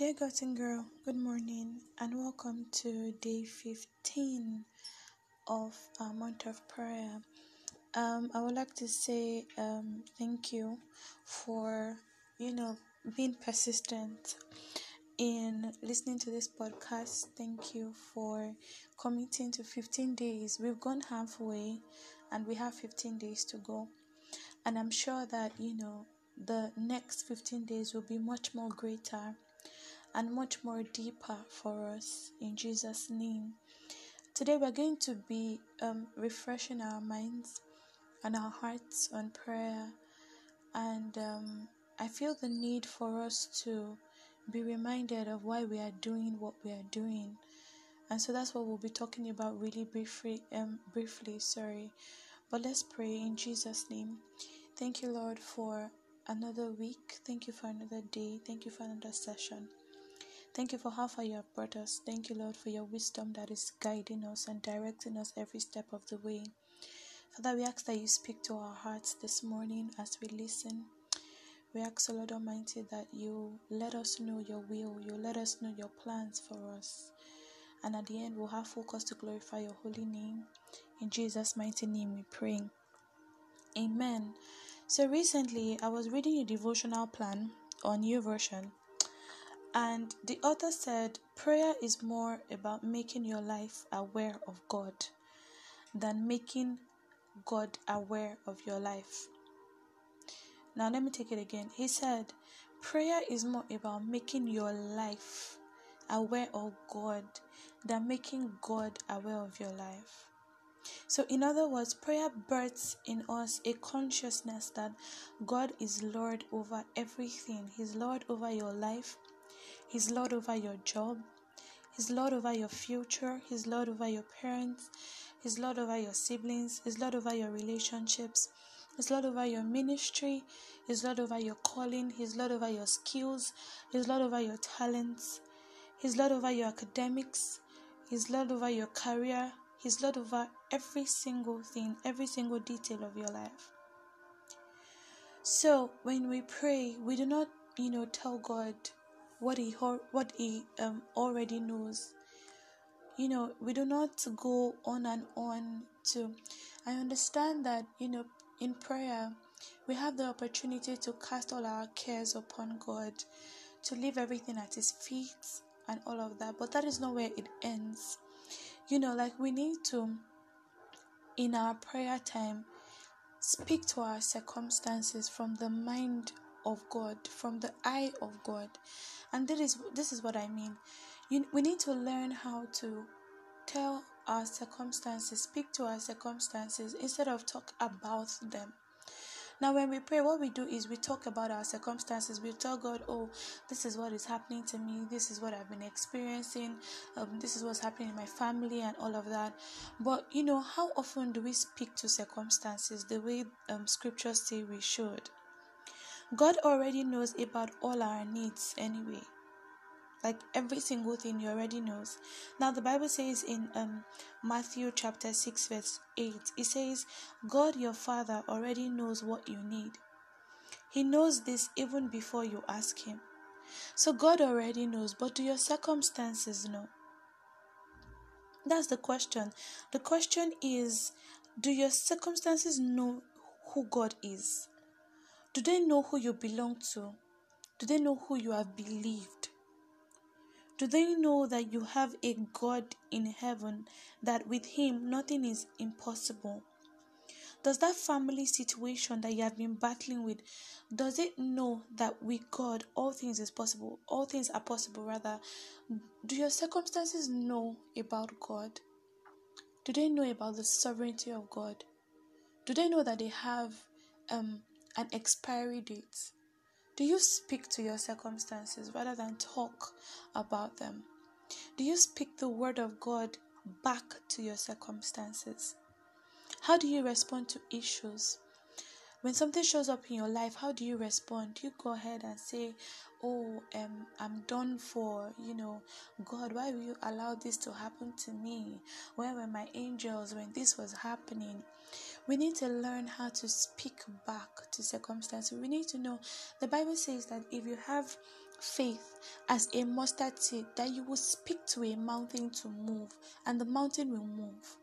Dear Gotten Girl, good morning and welcome to day 15 of our month of prayer. Um, I would like to say um, thank you for, you know, being persistent in listening to this podcast. Thank you for committing to 15 days. We've gone halfway and we have 15 days to go. And I'm sure that, you know, the next 15 days will be much more greater and much more deeper for us in Jesus' name. Today, we're going to be um, refreshing our minds and our hearts on prayer, and um, I feel the need for us to be reminded of why we are doing what we are doing. And so that's what we'll be talking about really briefly um briefly, sorry. But let's pray in Jesus' name. Thank you, Lord, for another week. Thank you for another day. Thank you for another session. Thank you for how far you have brought us. Thank you, Lord, for your wisdom that is guiding us and directing us every step of the way. Father, we ask that you speak to our hearts this morning as we listen. We ask, Lord Almighty, that you let us know your will, you let us know your plans for us. And at the end, we'll have focus to glorify your holy name. In Jesus' mighty name, we pray. Amen. So recently, I was reading a devotional plan on YouVersion and the author said prayer is more about making your life aware of God than making God aware of your life. Now, let me take it again. He said prayer is more about making your life aware of God than making God aware of your life. So, in other words, prayer births in us a consciousness that God is Lord over everything. He's Lord over your life, He's Lord over your job. He's Lord over your future. He's Lord over your parents. He's Lord over your siblings. He's Lord over your relationships. He's Lord over your ministry. He's Lord over your calling. He's Lord over your skills. He's Lord over your talents. He's Lord over your academics. He's Lord over your career. He's Lord over every single thing, every single detail of your life. So when we pray, we do not, you know, tell God what he what he um, already knows. You know we do not go on and on to i understand that you know in prayer we have the opportunity to cast all our cares upon god to leave everything at his feet and all of that but that is not where it ends. You know like we need to in our prayer time speak to our circumstances from the mind of God, from the eye of God. And this is this is what I mean. You, we need to learn how to tell our circumstances, speak to our circumstances instead of talk about them. Now, when we pray, what we do is we talk about our circumstances. We tell God, "Oh, this is what is happening to me. This is what I've been experiencing. Um, this is what's happening in my family, and all of that." But you know, how often do we speak to circumstances the way um, scriptures say we should? God already knows about all our needs anyway. Like every single thing he already knows. Now the Bible says in um Matthew chapter 6 verse 8, it says, God your Father already knows what you need. He knows this even before you ask him. So God already knows, but do your circumstances know? That's the question. The question is, do your circumstances know who God is? Do they know who you belong to? Do they know who you have believed? Do they know that you have a God in heaven, that with Him nothing is impossible? Does that family situation that you have been battling with, does it know that with God all things is possible? All things are possible rather. Do your circumstances know about God? Do they know about the sovereignty of God? Do they know that they have um an expiry date? Do you speak to your circumstances rather than talk about them? Do you speak the word of God back to your circumstances? How do you respond to issues? When something shows up in your life, how do you respond? Do you go ahead and say, Oh, um, I'm done for, you know, God, why will you allow this to happen to me? Where were my angels when this was happening? We need to learn how to speak back to circumstances. We need to know the Bible says that if you have faith as a mustard seed that you will speak to a mountain to move and the mountain will move.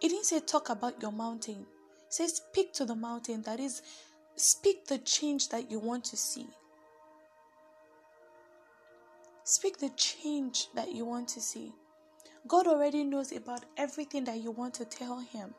It didn't say talk about your mountain. It says speak to the mountain. That is, speak the change that you want to see. Speak the change that you want to see. God already knows about everything that you want to tell Him.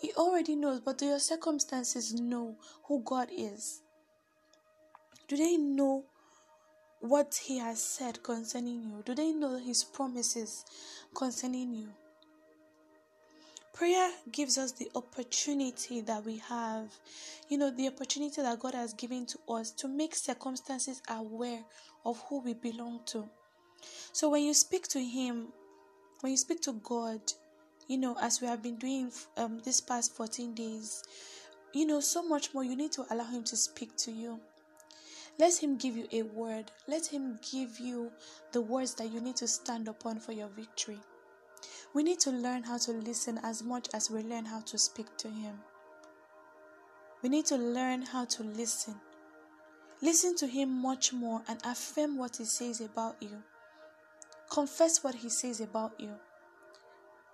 He already knows, but do your circumstances know who God is? Do they know what He has said concerning you? Do they know His promises concerning you? Prayer gives us the opportunity that we have, you know, the opportunity that God has given to us to make circumstances aware of who we belong to. So when you speak to Him, when you speak to God, you know, as we have been doing um, this past 14 days, you know, so much more, you need to allow Him to speak to you. Let Him give you a word. Let Him give you the words that you need to stand upon for your victory. We need to learn how to listen as much as we learn how to speak to Him. We need to learn how to listen. Listen to Him much more and affirm what He says about you. Confess what He says about you.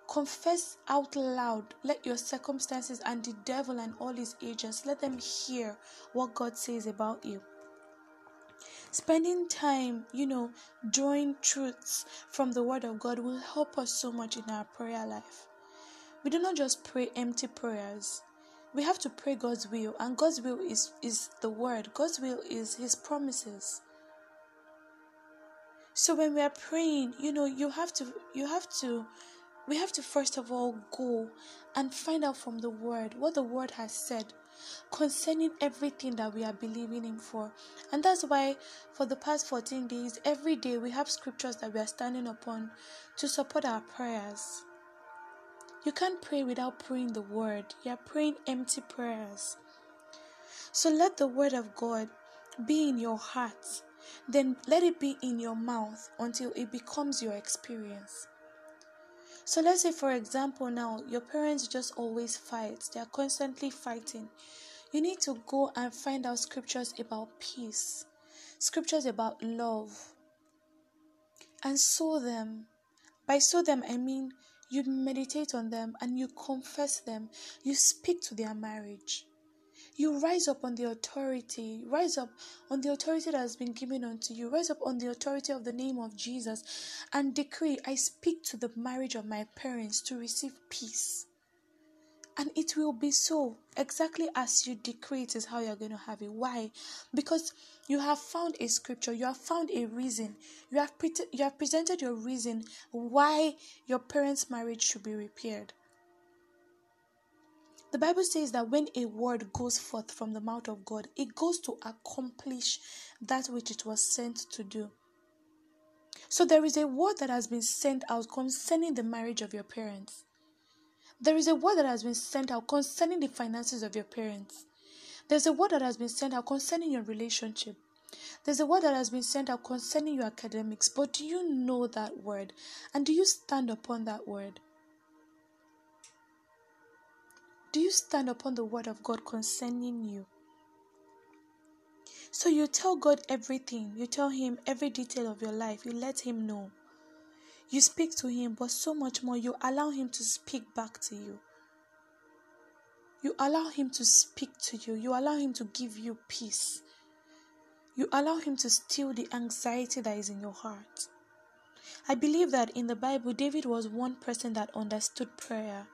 Confess out loud. Let your circumstances and the devil and all his agents let them hear what God says about you spending time, you know, drawing truths from the Word of God will help us so much in our prayer life. We do not just pray empty prayers. We have to pray God's will, and God's will is, is the Word, God's will is His promises. So when we are praying, you know, you have to, you have to, we have to first of all go and find out from the Word what the Word has said concerning everything that we are believing Him for. And that's why, for the past 14 days, every day we have scriptures that we are standing upon to support our prayers. You can't pray without praying the Word, you are praying empty prayers. So let the Word of God be in your heart, then let it be in your mouth until it becomes your experience. So let's say, for example, now your parents just always fight, they are constantly fighting. You need to go and find out scriptures about peace, scriptures about love, and sow them. By sow them, I mean you meditate on them and you confess them, you speak to their marriage you rise up on the authority, rise up on the authority that has been given unto you, rise up on the authority of the name of Jesus, and decree, I speak to the marriage of my parents to receive peace. And it will be so. Exactly as you decree it is how you're going to have it. Why? Because you have found a scripture, you have found a reason, you have, pre- you have presented your reason why your parents' marriage should be repaired. The Bible says that when a word goes forth from the mouth of God, it goes to accomplish that which it was sent to do. So there is a word that has been sent out concerning the marriage of your parents. There is a word that has been sent out concerning the finances of your parents. There's a word that has been sent out concerning your relationship. There's a word that has been sent out concerning your academics. But do you know that word? And do you stand upon that word? Do you stand upon the word of God concerning you? So you tell God everything. You tell Him every detail of your life. You let Him know. You speak to Him, but so much more, you allow Him to speak back to you. You allow Him to speak to you. You allow Him to give you peace. You allow Him to still the anxiety that is in your heart. I believe that in the Bible, David was one person that understood prayer.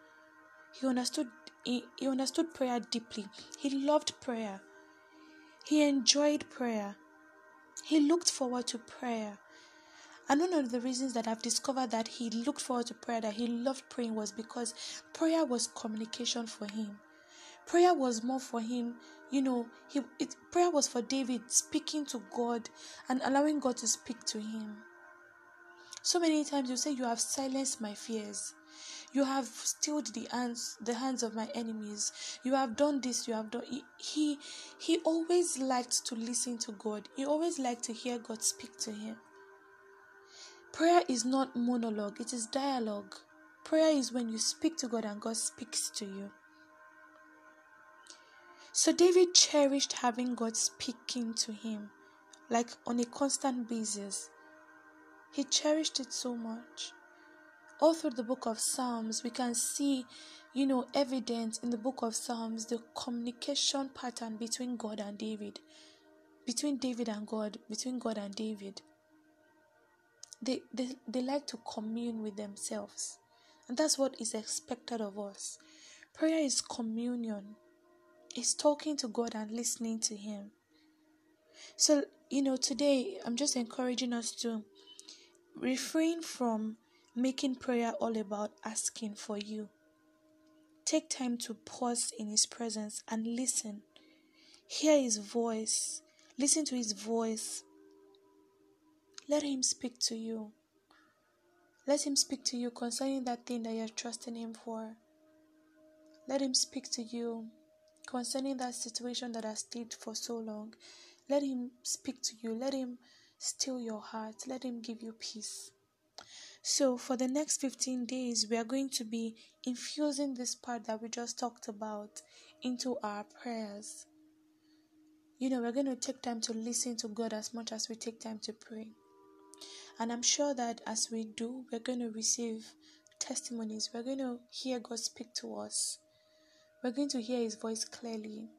He understood he, he understood prayer deeply. He loved prayer. He enjoyed prayer. He looked forward to prayer. And one of the reasons that I've discovered that he looked forward to prayer, that he loved praying, was because prayer was communication for him. Prayer was more for him, you know, he it, prayer was for David speaking to God and allowing God to speak to him. So many times you say, You have silenced my fears. You have stilled the hands the hands of my enemies. You have done this, you have done he, he he always liked to listen to God. He always liked to hear God speak to him. Prayer is not monologue, it is dialogue. Prayer is when you speak to God and God speaks to you. So David cherished having God speaking to him, like on a constant basis. He cherished it so much. All through the book of Psalms, we can see, you know, evidence in the book of Psalms the communication pattern between God and David, between David and God, between God and David. They, they, they like to commune with themselves. And that's what is expected of us. Prayer is communion, it's talking to God and listening to Him. So, you know, today I'm just encouraging us to refrain from making prayer all about asking for you. Take time to pause in His presence and listen. Hear His voice. Listen to His voice. Let Him speak to you. Let Him speak to you concerning that thing that you're trusting Him for. Let Him speak to you concerning that situation that has stayed for so long. Let Him speak to you. Let Him still your heart. Let Him give you peace. So, for the next 15 days, we are going to be infusing this part that we just talked about into our prayers. You know, we're going to take time to listen to God as much as we take time to pray. And I'm sure that as we do, we're going to receive testimonies. We're going to hear God speak to us. We're going to hear His voice clearly.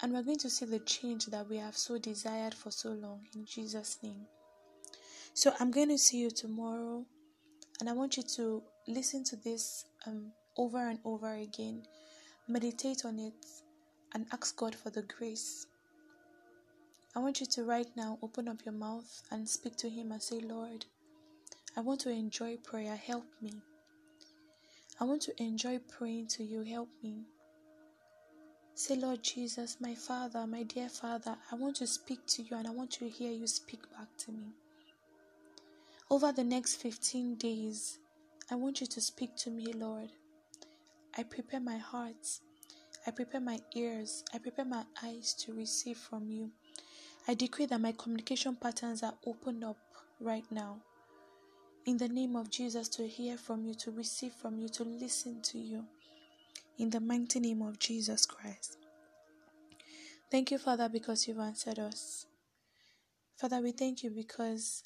And we're going to see the change that we have so desired for so long in Jesus' name. So I'm going to see you tomorrow. And I want you to listen to this um, over and over again. Meditate on it and ask God for the grace. I want you to right now open up your mouth and speak to Him and say, Lord, I want to enjoy prayer. Help me. I want to enjoy praying to you. Help me. Say, Lord Jesus, my Father, my dear Father, I want to speak to you and I want to hear you speak back to me. Over the next 15 days, I want you to speak to me, Lord. I prepare my heart, I prepare my ears, I prepare my eyes to receive from you. I decree that my communication patterns are opened up right now. In the name of Jesus, to hear from you, to receive from you, to listen to you. In the mighty name of Jesus Christ. Thank you, Father, because you've answered us. Father, we thank you because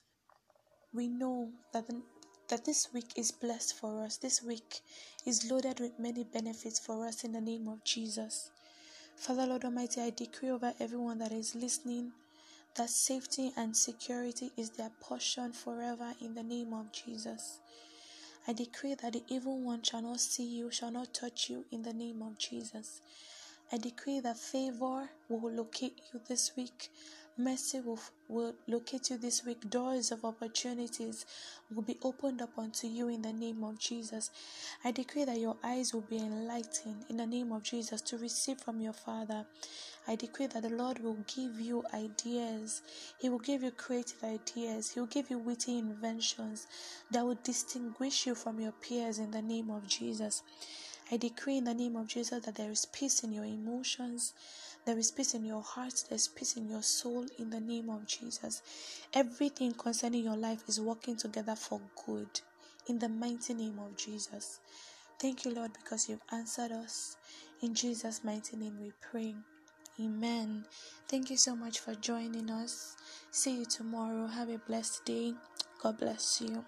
we know that, the, that this week is blessed for us. This week is loaded with many benefits for us in the name of Jesus. Father, Lord Almighty, I decree over everyone that is listening that safety and security is their portion forever in the name of Jesus. I decree that the evil one shall not see you, shall not touch you in the name of Jesus. I decree that favor will locate you this week. Mercy will, will locate you this week. Doors of opportunities will be opened up unto you in the name of Jesus. I decree that your eyes will be enlightened in the name of Jesus to receive from your Father. I decree that the Lord will give you ideas. He will give you creative ideas. He will give you witty inventions that will distinguish you from your peers in the name of Jesus. I decree in the name of Jesus that there is peace in your emotions, there is peace in your heart, there's peace in your soul in the name of Jesus. Everything concerning your life is working together for good in the mighty name of Jesus. Thank you, Lord, because you've answered us. In Jesus' mighty name we pray. Amen. Thank you so much for joining us. See you tomorrow. Have a blessed day. God bless you.